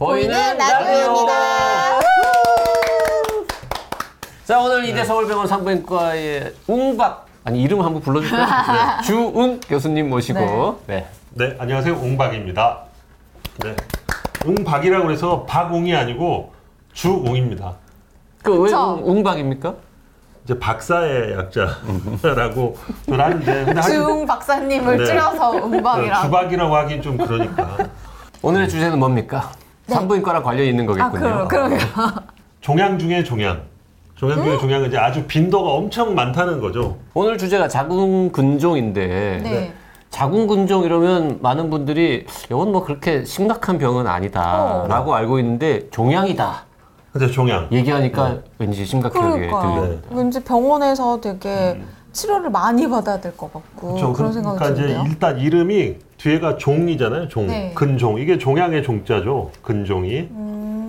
보이는 라디오입니다. 자 오늘 이대 서울병원 산부인과의 웅박 아니 이름 한번 불러줄까요? 네. 주웅 교수님 모시고 네. 네, 안녕하세요. 옹박입니다. 네. 옹박이라고 해서 박옹이 아니고 주옹입니다. 그왜? 웅박입니까? 이제 박사의 약자라고 들 하는데 주웅 박사님을 네. 줄여서 음방이라고. 주박이라고 하긴 좀 그러니까 오늘의 주제는 뭡니까? 산부인과랑 관련 있는 네. 아, 거겠군요. 그럼, 그러게요. 종양 중에 종양. 종양 중에 종양은 이제 아주 빈도가 엄청 많다는 거죠. 오늘 주제가 자궁근종인데 네. 자궁근종 이러면 많은 분들이 이건 뭐 그렇게 심각한 병은 아니다라고 알고 있는데 종양이다 근데 종양. 얘기하니까 왠지 심각하게 그러니까 들려요. 왠지 병원에서 되게 치료를 많이 받아야 될 것 같고. 그런 생각이 그러니까 이제 드는데요. 일단 이름이 뒤에가 종이잖아요. 종. 네. 근종. 이게 종양의 종자죠. 근종이.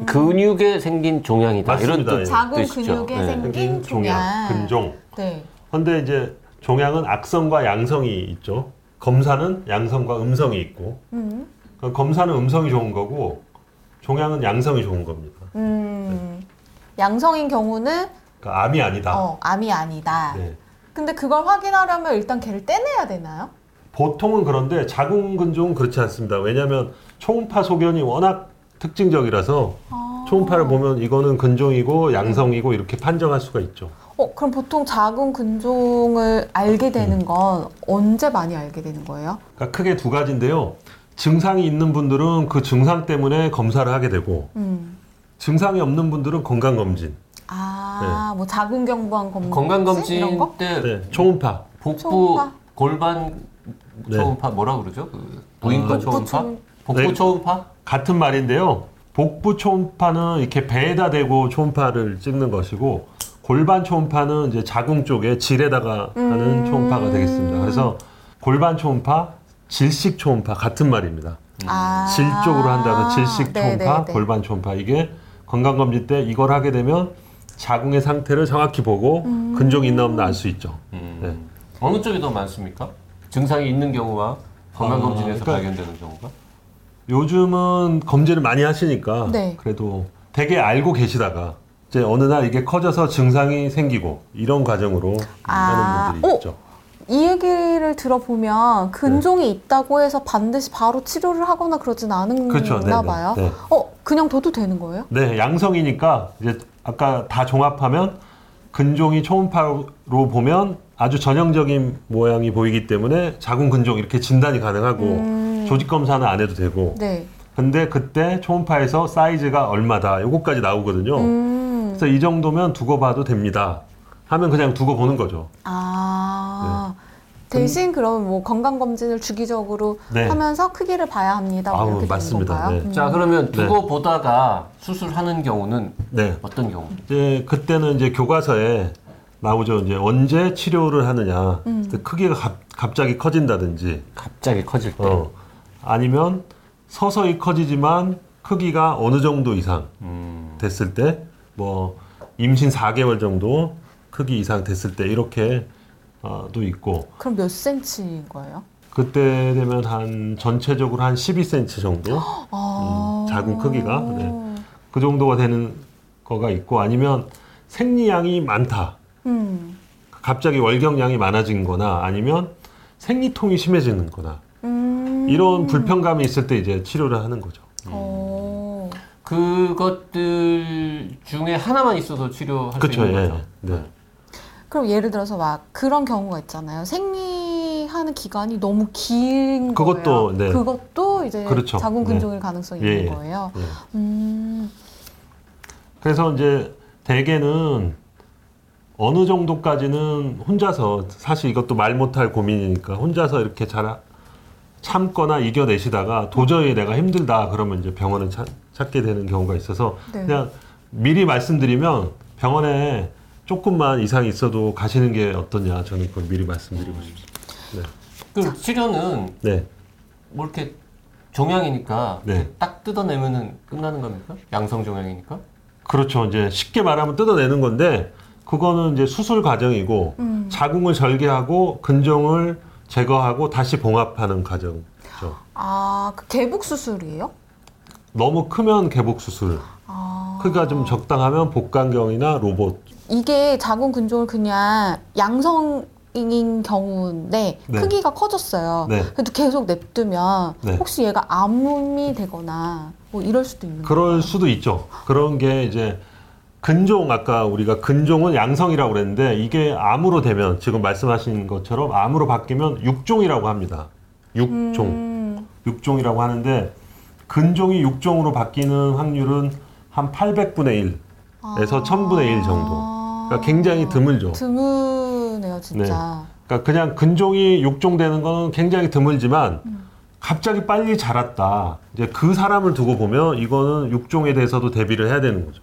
근육에 생긴 종양이다 이런 맞습니다. 뜻, 예. 자궁 뜻이죠. 근육에 네. 생긴 종양. 종양. 근종. 네. 근데 이제 종양은 악성과 양성이 있죠. 검사는 양성과 음성이 있고 음. 그러니까 검사는 음성이 좋은 거고 종양은 양성이 좋은 겁니다. 음. 양성인 경우는 그러니까 암이 아니다. 어, 암이 아니다. 네. 근데 그걸 확인하려면 일단 걔를 떼내야 되나요? 보통은 그런데 자궁근종은 그렇지 않습니다. 왜냐하면 초음파 소견이 워낙 특징적이라서 아. 초음파를 보면 이거는 근종이고 양성이고 이렇게 판정할 수가 있죠. 어, 그럼 보통 자궁 근종을 알게 되는 건 언제 많이 알게 되는 거예요? 그러니까 크게 두 가지인데요. 증상이 있는 분들은 그 증상 때문에 검사를 하게 되고 음. 증상이 없는 분들은 건강검진, 아, 뭐 자궁 경부암 검진 이런 건강검진 거? 때 네, 초음파. 복부 초음파? 골반 네. 초음파 뭐라 그러죠? 그 부인과 어. 초음파? 복부 네. 초음파? 같은 말인데요. 복부 초음파는 이렇게 배에다 대고 초음파를 찍는 것이고 골반 초음파는 이제 자궁 쪽에 질에다가 하는 음. 초음파가 되겠습니다. 그래서 골반 초음파, 질식 초음파 같은 말입니다. 아. 질 쪽으로 한다는 질식 네, 초음파, 네, 네. 골반 초음파 이게 건강검진 때 이걸 하게 되면 자궁의 상태를 정확히 보고 음. 근종이 있나 없나 알 수 있죠. 음. 네. 어느 쪽이 더 많습니까? 증상이 있는 경우와 건강검진에서 아, 그러니까- 발견되는 경우가? 요즘은 검진을 많이 하시니까 네. 그래도 되게 알고 계시다가 이제 어느 날 이게 커져서 증상이 생기고 이런 과정으로 아, 하는 분들이 어? 있죠. 이 얘기를 들어보면 근종이 있다고 해서 반드시 바로 치료를 하거나 그러진 않은가 그렇죠. 네, 네, 봐요. 네. 어, 그냥 둬도 되는 거예요? 네, 양성이니까 이제 아까 다 종합하면 근종이 초음파로 보면 아주 전형적인 모양이 보이기 때문에 자궁 근종 이렇게 진단이 가능하고 음. 조직 검사는 안 해도 되고 네. 근데 그때 초음파에서 사이즈가 얼마다 요거까지 나오거든요. 음. 그래서 이 정도면 두고 봐도 됩니다. 하면 그냥 두고 보는 거죠. 아. 대신 그러면 뭐 건강 검진을 주기적으로 네. 하면서 크기를 봐야 합니다. 뭐 아우, 이렇게 맞습니다. 네. 음. 자 그러면 네. 두고 보다가 수술하는 경우는 네. 어떤 경우? 이제 그때는 이제 교과서에 나오죠. 이제 언제 치료를 하느냐. 음. 크기가 갑, 갑자기 커진다든지, 갑자기 커질 때. 어, 아니면 서서히 커지지만 크기가 어느 정도 이상 음. 됐을 때, 뭐 임신 4개월 정도 크기 이상 됐을 때 이렇게 어, 도 있고, 그럼 몇 센치인 거예요? 그때 되면 한 전체적으로 한 12cm 정도 아. 자궁 크기가, 네. 그 정도가 되는 거가 있고, 아니면 생리양이 많다. 음. 갑자기 월경량이 많아진 거나 아니면 생리통이 심해지는 거나 음. 이런 불편감이 있을 때 이제 치료를 하는 거죠. 어. 그것들 중에 하나만 있어도 치료할 수 그렇죠. 있는 예. 거죠. 네. 그럼 예를 들어서 막 그런 경우가 있잖아요. 생리하는 기간이 너무 긴 그것도, 거예요. 네. 그것도 이제 그렇죠. 자궁 네. 근종일 가능성이 예, 있는 예. 거예요. 네. 음. 그래서 이제 대개는 어느 정도까지는 혼자서 사실 이것도 말 못할 고민이니까 혼자서 이렇게 잘 하- 참거나 이겨내시다가 도저히 내가 힘들다 그러면 이제 병원을 찾, 찾게 되는 경우가 있어서 네. 그냥 미리 말씀드리면 병원에 조금만 이상이 있어도 가시는 게 어떠냐 저는 그걸 미리 말씀드리고 싶습니다. 그 치료는 네. 뭐 이렇게 종양이니까 네. 딱 뜯어내면은 끝나는 겁니까? 양성 종양이니까? 그렇죠. 이제 쉽게 말하면 뜯어내는 건데 그거는 이제 수술 과정이고 음. 자궁을 절개하고 근종을 제거하고 다시 봉합하는 과정이죠. 아, 그 개복 수술이에요? 너무 크면 개복 수술, 아. 크기가 좀 적당하면 복강경이나 로봇. 이게 자궁 근종을 그냥 양성 인 경우인데 네. 크기가 커졌어요. 네. 그래도 계속 냅두면 네. 혹시 얘가 암이 되거나 뭐 이럴 수도 있는 거예요. 그럴 수도 있죠. 그런 게 이제 근종 아까 우리가 근종은 양성이라고 그랬는데 이게 암으로 되면 지금 말씀하신 것처럼 암으로 바뀌면 육종이라고 합니다. 육종. 음, 육종이라고 하는데 근종이 육종으로 바뀌는 확률은 한 800분의 1에서 1000분의 1 정도. 그러니까 굉장히 드물죠. 드무네요, 진짜. 그러니까 그냥 근종이 육종 되는 거는 굉장히 드물지만 갑자기 빨리 자랐다. 이제 그 사람을 두고 보면 이거는 육종에 대해서도 대비를 해야 되는 거죠.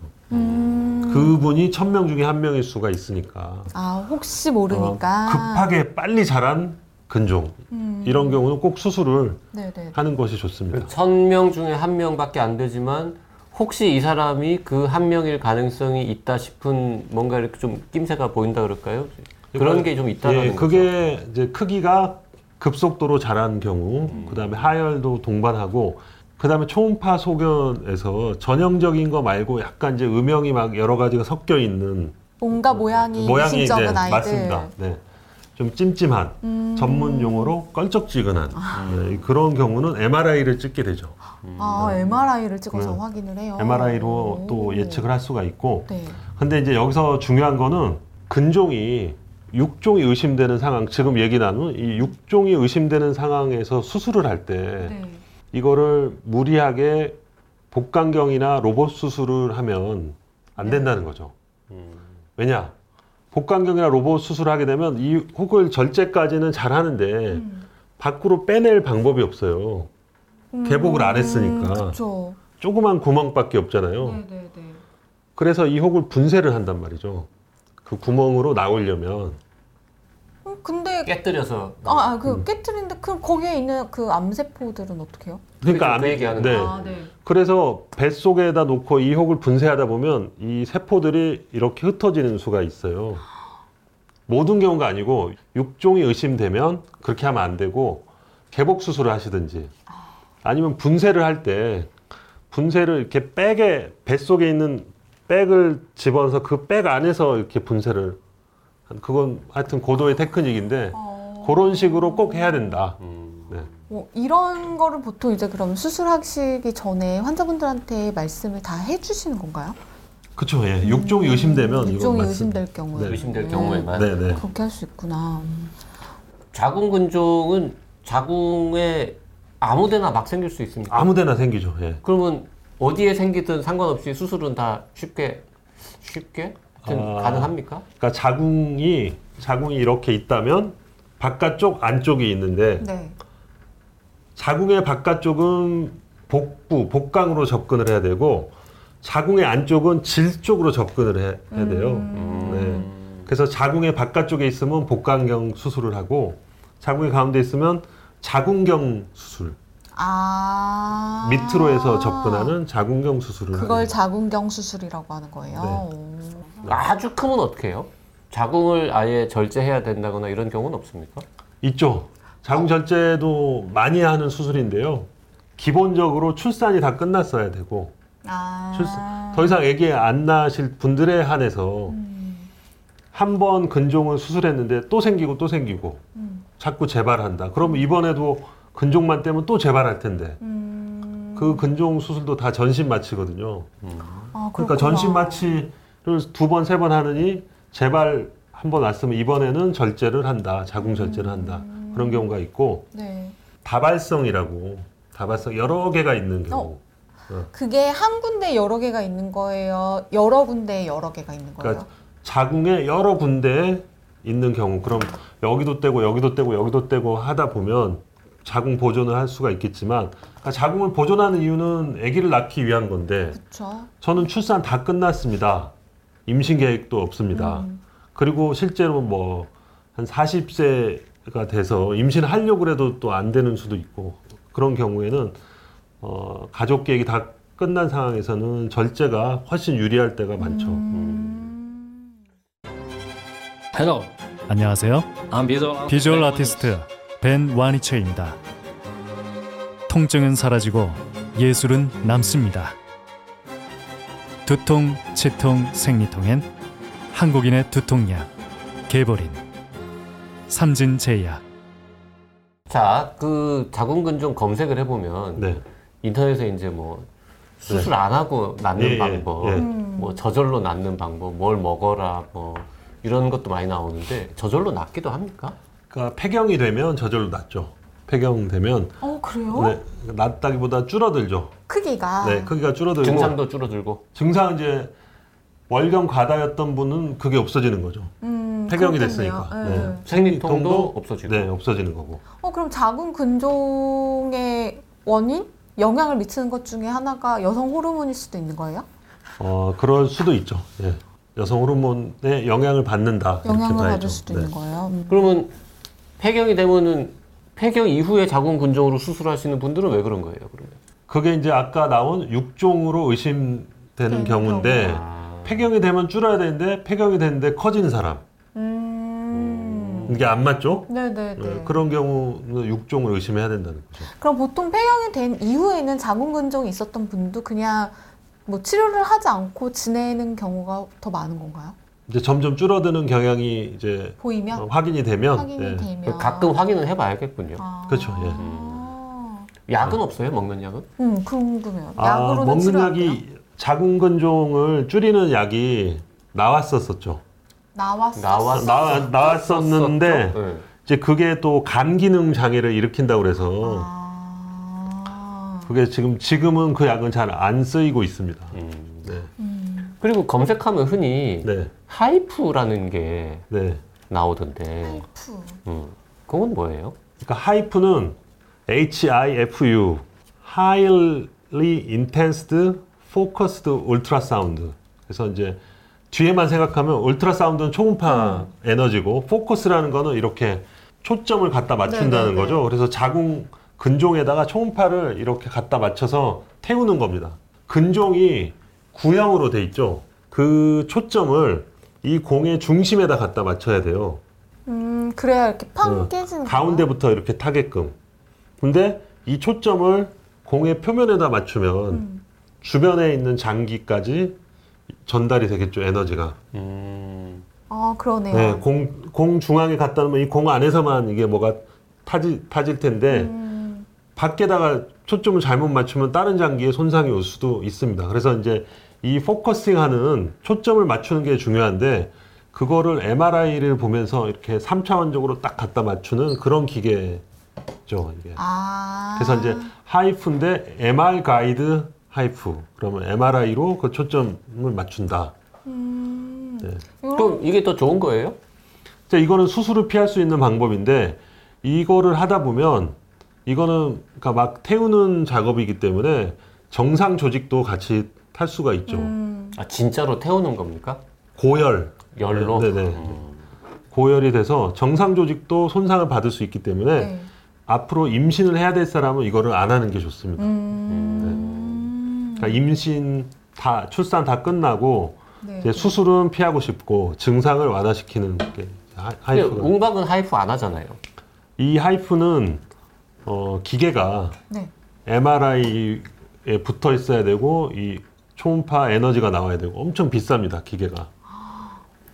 음. 그분이 천 명 중에 한 명일 수가 있으니까. 아, 혹시 모르니까. 어, 급하게 빨리 자란 근종. 음. 이런 경우는 꼭 수술을 네네. 하는 것이 좋습니다. 천 명 중에 한 명밖에 안 되지만 혹시 이 사람이 그 한 명일 가능성이 있다 싶은 뭔가 이렇게 좀 낌새가 보인다 그럴까요? 그런 게 좀 있다는 예, 거죠. 그게 이제 크기가 급속도로 자란 경우, 음. 그다음에 하열도 동반하고, 그다음에 초음파 소견에서 전형적인 거 말고 약간 이제 음영이 막 여러 가지가 섞여 있는 뭔가 모양이 모양이 이제 아이들. 맞습니다. 네. 좀 찜찜한 음. 전문 용어로 껄쩍지근한 네, 그런 경우는 MRI를 찍게 되죠. 아, MRI를 찍어서 네. 확인을 해요. MRI로 또 오. 예측을 할 수가 있고, 네. 근데 이제 여기서 중요한 거는 근종이 육종이 의심되는 상황, 지금 얘기 나눈 이 육종이 의심되는 상황에서 수술을 할때 네. 이거를 무리하게 복강경이나 로봇 수술을 하면 안 네. 된다는 거죠. 왜냐? 복강경이나 로봇 수술을 하게 되면 이 혹을 절제까지는 잘 하는데 음. 밖으로 빼낼 방법이 없어요. 개복을 안 했으니까. 그렇죠. 조그만 구멍밖에 없잖아요. 네네네. 그래서 이 혹을 분쇄를 한단 말이죠. 그 구멍으로 나오려면 음, 근데 깨뜨려서 아, 아, 그 깨트린데 그 거기에 있는 그 암세포들은 어떻게 해요? 그러니까 그 안- 얘기하는 네. 거. 네. 그래서 뱃속에다 놓고 이 혹을 분쇄하다 보면 이 세포들이 이렇게 흩어지는 수가 있어요. 모든 경우가 아니고 육종이 의심되면 그렇게 하면 안 되고 개복 수술을 하시든지 아니면 분쇄를 할 때 분쇄를 이렇게 백에 뱃속에 있는 백을 집어서 그 백 안에서 이렇게 분쇄를 한- 그건 하여튼 고도의 테크닉인데 어... 그런 식으로 꼭 해야 된다. 음. 네. 뭐 이런 거를 보통 이제 그럼 수술하시기 전에 환자분들한테 말씀을 다 해주시는 건가요? 그렇죠. 예. 육종이 의심되면 육종이. 의심될 경우에 네. 의심될 경우에만 네, 네. 그렇게 할 수 있구나. 음. 자궁 근종은 자궁에 아무데나 막 생길 수 있습니까? 아무데나 생기죠. 예. 그러면 어디에 생기든 상관없이 수술은 다 쉽게 쉽게 하여튼 아. 가능합니까? 그러니까 자궁이 자궁이 이렇게 있다면 바깥쪽 안쪽이 있는데 네. 자궁의 바깥쪽은 복부 복강으로 접근을 해야 되고 자궁의 안쪽은 질 쪽으로 접근을 해, 야 돼요. 음. 네. 그래서 자궁의 바깥쪽에 있으면 복강경 수술을 하고 자궁의 가운데 있으면 자궁경 수술 아. 밑으로 해서 접근하는 자궁경 수술을 그걸 하는 자궁경 수술이라고 하는 거예요. 네. 오. 아주 크면 어떻게 해요? 자궁을 아예 절제해야 된다거나 이런 경우는 없습니까? 있죠. 자궁 절제도 많이 하는 수술인데요. 기본적으로 출산이 다 끝났어야 되고 아. 출산, 더 이상 아기 안 낳으실 분들에 한해서 음. 한 번 근종을 수술했는데 또 생기고 또 생기고 음. 자꾸 재발한다. 그러면 이번에도 근종만 떼면 또 재발할 텐데 음. 그 근종 수술도 다 전신 마취거든요. 아, 그러니까. 전신 마취를 두 번, 세 번 하느니 재발 한 번 왔으면 이번에는 절제를 한다. 자궁 절제를 한다. 그런 경우가 있고 네. 다발성이라고 다발성 여러 개가 있는 경우. 그게 한 군데 여러 개가 있는 거예요. 여러 군데 여러 개가 있는 거예요. 그러니까 자궁에 여러 군데에 있는 경우 그럼 여기도 떼고 여기도 떼고 여기도 떼고 하다 보면 자궁 보존을 할 수가 있겠지만 그러니까 자궁을 보존하는 이유는 아기를 낳기 위한 건데 그렇죠. 저는 출산 다 끝났습니다. 임신 계획도 없습니다. 음. 그리고 실제로 뭐 한 40세가 돼서 임신하려고 그래도 또 안 되는 수도 있고 그런 경우에는 어, 가족 계획이 다 끝난 상황에서는 절제가 훨씬 유리할 때가 많죠. 음. Hello, 안녕하세요. I'm visual, 비주얼 아티스트 벤 와니체입니다. 통증은 사라지고 예술은 남습니다. 두통, 치통, 생리통엔 한국인의 두통약 개보린 삼진제약 자, 그 자궁근종 검색을 해보면 네. 인터넷에 이제 뭐 수술 안 하고 낳는 예, 예, 방법, 예. 음. 뭐 저절로 낳는 방법, 뭘 먹어라, 뭐 이런 것도 많이 나오는데 저절로 낳기도 합니까? 그러니까 폐경이 되면 저절로 낫죠. 폐경되면 어 그래요? 네, 낫다기보다 줄어들죠. 크기가. 네, 크기가 줄어들고 증상도 줄어들고. 증상 이제 월경 과다였던 분은 그게 없어지는 거죠. 음, 폐경이 그렇겠네요. 됐으니까. 네. 네. 생리통도 없어지고. 네, 없어지는 거고. 어 그럼 자궁 근종의 원인 영향을 미치는 것 중에 하나가 여성 호르몬일 수도 있는 거예요? 어, 그럴 수도 있죠. 예. 여성 호르몬에 영향을 받는다. 이렇게 영향을. 받을 수도 네. 있는 거예요. 음. 그러면 폐경이 되면은 폐경 이후에 자궁 근종으로 수술하시는 분들은 왜 그런 거예요? 그러면? 그게 이제 아까 나온 육종으로 의심되는 되는 경우인데 아. 폐경이 되면 줄어야 되는데 폐경이 됐는데 커진 사람. 음. 이게 안 맞죠? 네네네. 네, 그런 경우는 육종을 의심해야 된다는 거죠. 그럼 보통 폐경이 된 이후에는 자궁 근종이 있었던 분도 그냥 뭐 치료를 하지 않고 지내는 경우가 더 많은 건가요? 이제 점점 줄어드는 경향이 이제 보이면 어, 확인이 되면 확인이 네. 되면 가끔 확인을 해봐야겠군요. 아. 그렇죠, 예. 약은 없어요? 먹는 약은? 음 궁금해요. 아, 약으로는 먹는 치료 안 돼요? 약이 자궁근종을 줄이는 약이 나왔었었죠. 나왔어. 나왔- 나, 나왔었는데 네. 이제 그게 또 간 기능 장애를 일으킨다고 그래서 아. 그게 지금 지금은 그 약은 잘 안 쓰이고 있습니다. 음. 네. 음. 그리고 검색하면 흔히 네. HIFU라는 게 네. 나오던데, 프. 음. 그건 뭐예요? 그러니까 HIFU는 HIFU Highly Intensed Focused Ultrasound. 그래서 이제 뒤에만 생각하면 ultrasound는 초음파 에너지고 포커스라는 거는 이렇게 초점을 갖다 맞춘다는 네네네. 거죠. 그래서 자궁 근종에다가 초음파를 이렇게 갖다 맞춰서 태우는 겁니다. 근종이 구형으로 돼 있죠. 그 초점을 이 공의 중심에다 갖다 맞춰야 돼요. 음 그래야 이렇게 팡 어, 깨지는 거예요? 가운데부터 이렇게 타게끔. 근데 이 초점을 공의 표면에다 맞추면 음. 주변에 있는 장기까지 전달이 되겠죠, 에너지가. 음. 아 그러네요. 네, 공, 공 중앙에 갖다 놓으면 이 공 안에서만 이게 뭐가 타지, 타질 텐데, 음. 밖에다가 초점을 잘못 맞추면 다른 장기에 손상이 올 수도 있습니다. 그래서 이제 이 focusing 하는 초점을 맞추는 게 중요한데, 그거를 MRI를 보면서 이렇게 3차원적으로 딱 갖다 맞추는 그런 기계죠, 이게. 아. 그래서 이제 HIFU인데 MR guided HIFU. 그러면 MRI로 그 초점을 맞춘다. 음. 네. 요런- 그럼 이게 더 좋은 거예요? 자, 이거는 수술을 피할 수 있는 방법인데 이거를 하다 보면 이거는 그러니까 막 태우는 작업이기 때문에 정상 조직도 같이 탈 수가 있죠. 음. 아, 진짜로 태우는 겁니까? 고열. 열로? 네, 네. 음. 고열이 돼서 정상 조직도 손상을 받을 수 있기 때문에 네. 앞으로 임신을 해야 될 사람은 이거를 안 하는 게 좋습니다. 음. 그러니까 임신 다 출산 다 끝나고 네. 이제 수술은 피하고 싶고 증상을 완화시키는 게 하- 근데 하이프가. 웅박은 하이프 안 하잖아요. 이 하이프는 어, 기계가 네. MRI에 붙어 있어야 되고 이 초음파 에너지가 나와야 되고 엄청 비쌉니다 기계가.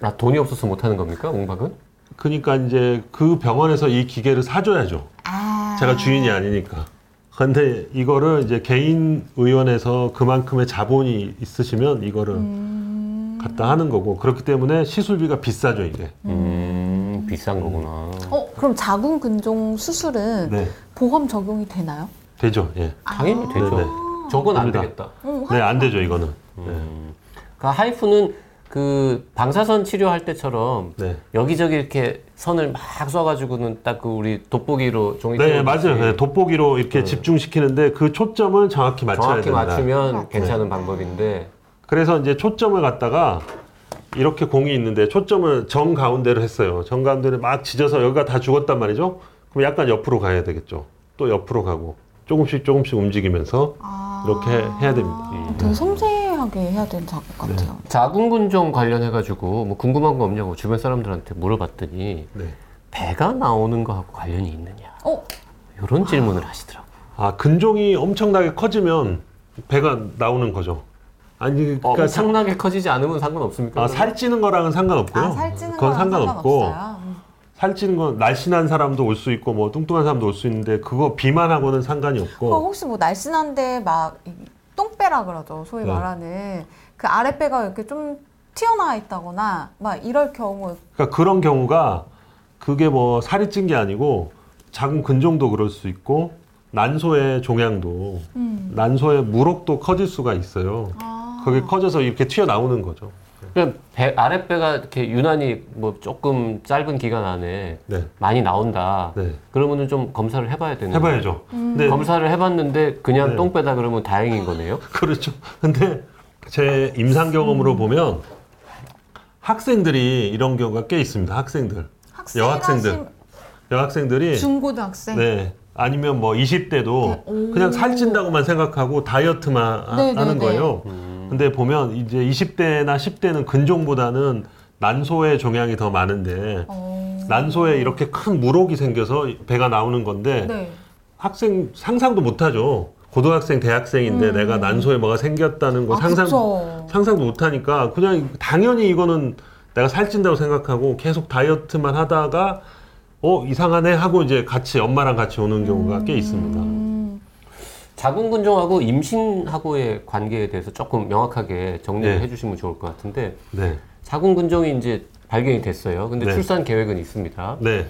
아, 돈이 없어서 못 하는 겁니까? 웅박은? 그러니까 이제 그 병원에서 이 기계를 사줘야죠. 아. 제가 주인이 아니니까. 근데 이거를 이제 개인 의원에서 그만큼의 자본이 있으시면 이거를 음. 갖다 하는 거고 그렇기 때문에 시술비가 비싸죠 이게. 음, 비싼 거구나. 어 그럼 자궁 근종 수술은 네, 보험 적용이 되나요? 되죠. 예. 당연히 되죠. 네네. 저건 안. 되겠다. 어, 네, 안 되죠 이거는. 네. 음. 그 하이프는 그 방사선 치료할 때처럼 네. 여기저기 이렇게 선을 막 쏴가지고는 딱 그 우리 돋보기로 종이 네, 맞아요. 네, 돋보기로 이렇게 집중시키는데 그 초점을 정확히 맞춰야 정확히 된다. 맞추면 괜찮은 방법인데 그래서 이제 초점을 갖다가 이렇게 공이 있는데 초점을 정 가운데로 했어요. 정 가운데를 막 지져서 여기가 다 죽었단 말이죠. 그럼 약간 옆으로 가야 되겠죠. 또 옆으로 가고 조금씩 조금씩 움직이면서 아. 이렇게 해야 됩니다. 되게 섬세하게 해야 되는 작업 네. 같아요. 자궁근종 관련해가지고 뭐 궁금한 거 없냐고 주변 사람들한테 물어봤더니 네. 배가 나오는 거하고 관련이 있느냐 어? 이런 질문을 하시더라고. 아 근종이 엄청나게 커지면 배가 나오는 거죠. 아니 그러니까 그러니까 사- 상나게 커지지 않으면 상관없습니까? 아, 살찌는 거랑은 상관없고요. 아, 살찌는 그건 거랑 상관없고 상관없어요. 음. 살찌는 건 날씬한 사람도 올 수 있고 뭐 뚱뚱한 사람도 올 수 있는데 그거 비만하고는 상관이 없고 혹시 뭐 날씬한데 막이 똥배라 그러죠. 소위 네. 말하는 그 아랫배가 이렇게 좀 튀어나와 있다거나 막 이럴 경우 그러니까 그런 경우가 그게 뭐 살이 찐 게 아니고 자궁 근종도 그럴 수 있고 난소의 종양도 음. 난소의 무록도 커질 수가 있어요. 아. 그게 커져서 이렇게 튀어나오는 거죠. 그냥 배, 아랫배가 이렇게 유난히 뭐 조금 짧은 기간 안에 네. 많이 나온다. 네. 그러면은 좀 검사를 해봐야 되는. 해봐야죠. 근데 검사를 해봤는데 그냥 네. 똥배다 그러면 다행인 거네요. 그렇죠. 근데 제 임상 경험으로 보면 학생들이 이런 경우가 꽤 있습니다. 학생들. 학생 여학생들. 하신 여학생들이 중고등학생 네. 아니면 뭐 20대도 네, 오. 그냥 살찐다고만 생각하고 다이어트만 하- 네, 네, 하는 네. 거예요. 근데 보면 이제 20대나 10대는 근종보다는 난소의 종양이 더 많은데 어. 난소에 이렇게 큰 물혹이 생겨서 배가 나오는 건데 네. 학생 상상도 못하죠. 고등학생, 대학생인데 음. 내가 난소에 뭐가 생겼다는 거 아, 상상 그쵸. 상상도 못하니까 그냥 당연히 이거는 내가 살찐다고 생각하고 계속 다이어트만 하다가 어 이상하네 하고 이제 같이 엄마랑 같이 오는 경우가 꽤 있습니다. 음. 자궁근종하고 임신하고의 관계에 대해서 조금 명확하게 정리를 네. 해주시면 좋을 것 같은데 네, 자궁근종이 이제 발견이 됐어요. 근데 네. 출산 계획은 있습니다. 네,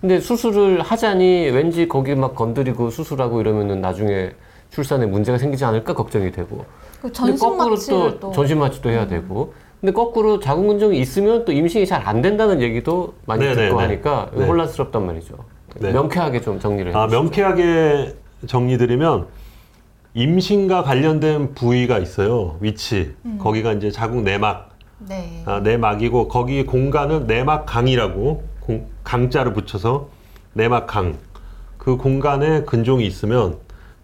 근데 수술을 하자니 왠지 거기 막 건드리고 수술하고 이러면은 나중에 출산에 문제가 생기지 않을까 걱정이 되고. 그 근데 전신 거꾸로 마취를 또또 전신 마취도 해야 되고. 근데 거꾸로 자궁근종이 있으면 또 임신이 잘 안 된다는 얘기도 많이 네, 듣고 네, 네. 하니까 네. 혼란스럽단 말이죠. 네. 명쾌하게 좀 정리를 아 해주시죠. 명쾌하게 정리드리면 임신과 관련된 부위가 있어요. 위치 거기가 이제 자궁 내막 네. 아, 내막이고 거기 공간은 내막강이라고 공- 강자를 붙여서 내막강 그 공간에 근종이 있으면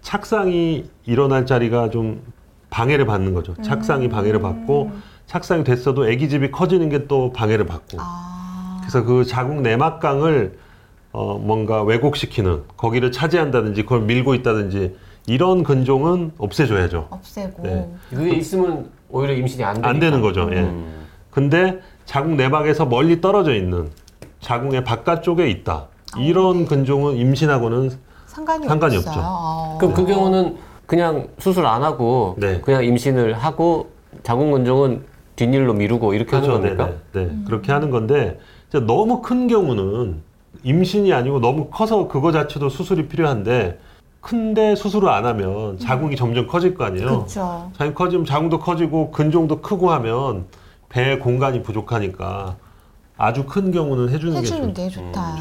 착상이 일어날 자리가 좀 방해를 받는 거죠. 착상이 방해를 받고 착상이 됐어도 아기집이 커지는 게 또 방해를 받고 아. 그래서 그 자궁 내막강을 어, 뭔가 왜곡시키는 거기를 차지한다든지 그걸 밀고 있다든지 이런 근종은 없애줘야죠. 없애고 네. 그게 있으면 오히려 임신이 안. 안 되는 거죠. 예. 음. 근데 자궁 내막에서 멀리 떨어져 있는 자궁의 바깥쪽에 있다. 이런 근종은 임신하고는 상관이, 상관이 없어요. 없죠. 아. 그럼 그 경우는 그냥 수술 안 하고 네. 그냥 임신을 하고 자궁 근종은 뒷일로 미루고 이렇게 하는 그렇죠. 겁니까? 네, 네. 네. 그렇게 하는 건데 너무 큰 경우는 임신이 아니고 너무 커서 그거 자체도 수술이 필요한데 큰데 수술을 안 하면 자궁이 점점 커질 거 아니에요. 그렇죠. 자궁 커지면 자궁도 커지고 근종도 크고 하면 배에 공간이 부족하니까 아주 큰 경우는 해주는, 해주는 게 게 좋죠. 좋다.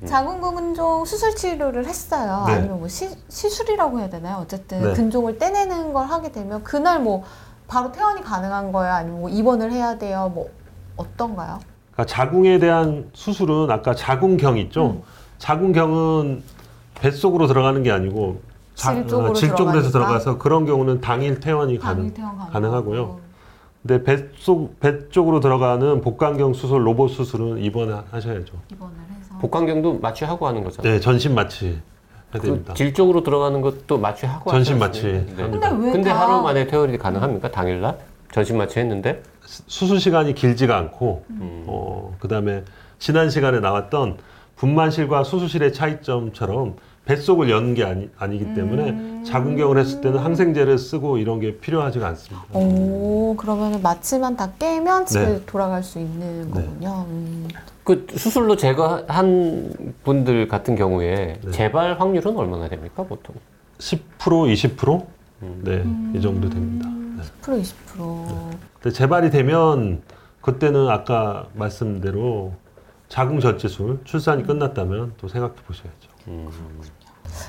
네. 자궁근종 수술 치료를 했어요. 네. 아니면 뭐 시, 시술이라고 해야 되나요? 어쨌든 네. 근종을 떼내는 걸 하게 되면 그날 뭐 바로 퇴원이 가능한 거예요? 아니면 뭐 입원을 해야 돼요? 뭐 어떤가요? 그러니까 자궁에 대한 수술은 아까 자궁경 있죠. 음. 자궁경은 뱃속으로 들어가는 게 아니고 질 쪽으로 어, 질 쪽으로 들어가니까? 들어가서 그런 경우는 당일 퇴원이 가능. 당일 퇴원 가능 가능하고요. 근데 뱃속 배 쪽으로 들어가는 복강경 수술, 로봇 수술은 입원하셔야죠. 입원을 해서 복강경도 마취하고 하는 거잖아요. 네, 전신 마취 해야 그 됩니다. 질 쪽으로 들어가는 것도 마취하고 전신 마취. 네. 근데 왜 근데 다- 하루 만에 퇴원이 가능합니까? 당일날? 전신 마취 했는데? 수술 시간이 길지가 않고 음. 어, 그다음에 지난 시간에 나왔던 분만실과 수술실의 차이점처럼 뱃속을 여는 게 아니, 아니기 때문에 음. 자궁경을 했을 때는 항생제를 쓰고 이런 게 필요하지가 않습니다. 오, 그러면 마취만 다 깨면 집에 네. 돌아갈 수 있는 거군요. 음. 그 수술로 제거한 분들 같은 경우에 네. 재발 확률은 얼마나 됩니까, 보통? 10% 20% 음. 네, 이 정도 됩니다. 10% 20%. 근데 재발이 되면 그때는 아까 말씀대로 자궁 절제술 출산이 끝났다면 또 생각해 보셔야죠.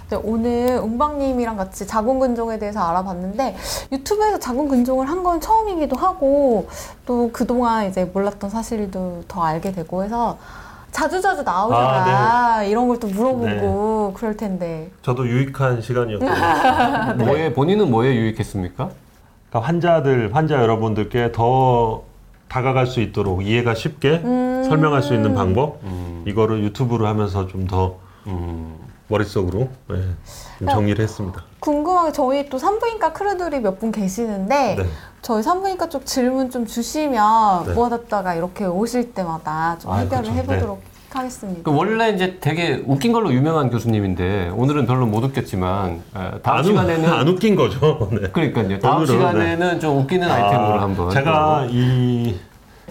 네, 오늘 웅방님이랑 같이 자궁근종에 대해서 알아봤는데 유튜브에서 자궁근종을 한 건 처음이기도 하고 또 그동안 이제 몰랐던 사실도 더 알게 되고 해서 자주자주 나오잖아. 이런 걸 또 물어보고 그럴 텐데. 저도 유익한 시간이었고요. 뭐에 본인은 뭐에 유익했습니까? 그러니까 환자들, 환자 여러분들께 더 다가갈 수 있도록 이해가 쉽게 음. 설명할 수 있는 방법? 이거를 유튜브로 하면서 좀더 머릿속으로 네, 좀 정리를 했습니다. 궁금한 게 저희 또 산부인과 크루들이 몇 분 계시는데 네. 저희 산부인과 쪽 질문 좀 주시면 네. 모아뒀다가 이렇게 오실 때마다 좀 아, 해결을 그렇죠. 해보도록 하겠습니다. 그 원래 이제 되게 웃긴 걸로 유명한 교수님인데 오늘은 별로 못 웃겼지만 에, 다음 안, 웃- 시간에는 안 웃긴 거죠. 네. 그러니까요. 다음 오늘은, 시간에는 좀 웃기는 아 이템으로 아, 한번 제가 이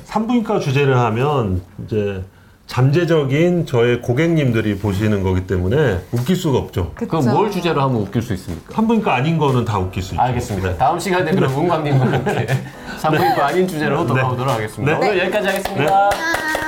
산부인과 주제를 하면 이제 잠재적인 저의 고객님들이 보시는 거기 때문에 웃길 수가 없죠. 그럼 뭘 주제로 하면 웃길 수 있습니까? 산부인과 아닌 거는 다 웃길 수 있죠. 알겠습니다. 네. 다음 시간에 그럼 문광님과 함께 산부인과 아닌 주제로 돌아오도록 하겠습니다. 네. 오늘 여기까지 하겠습니다. 아.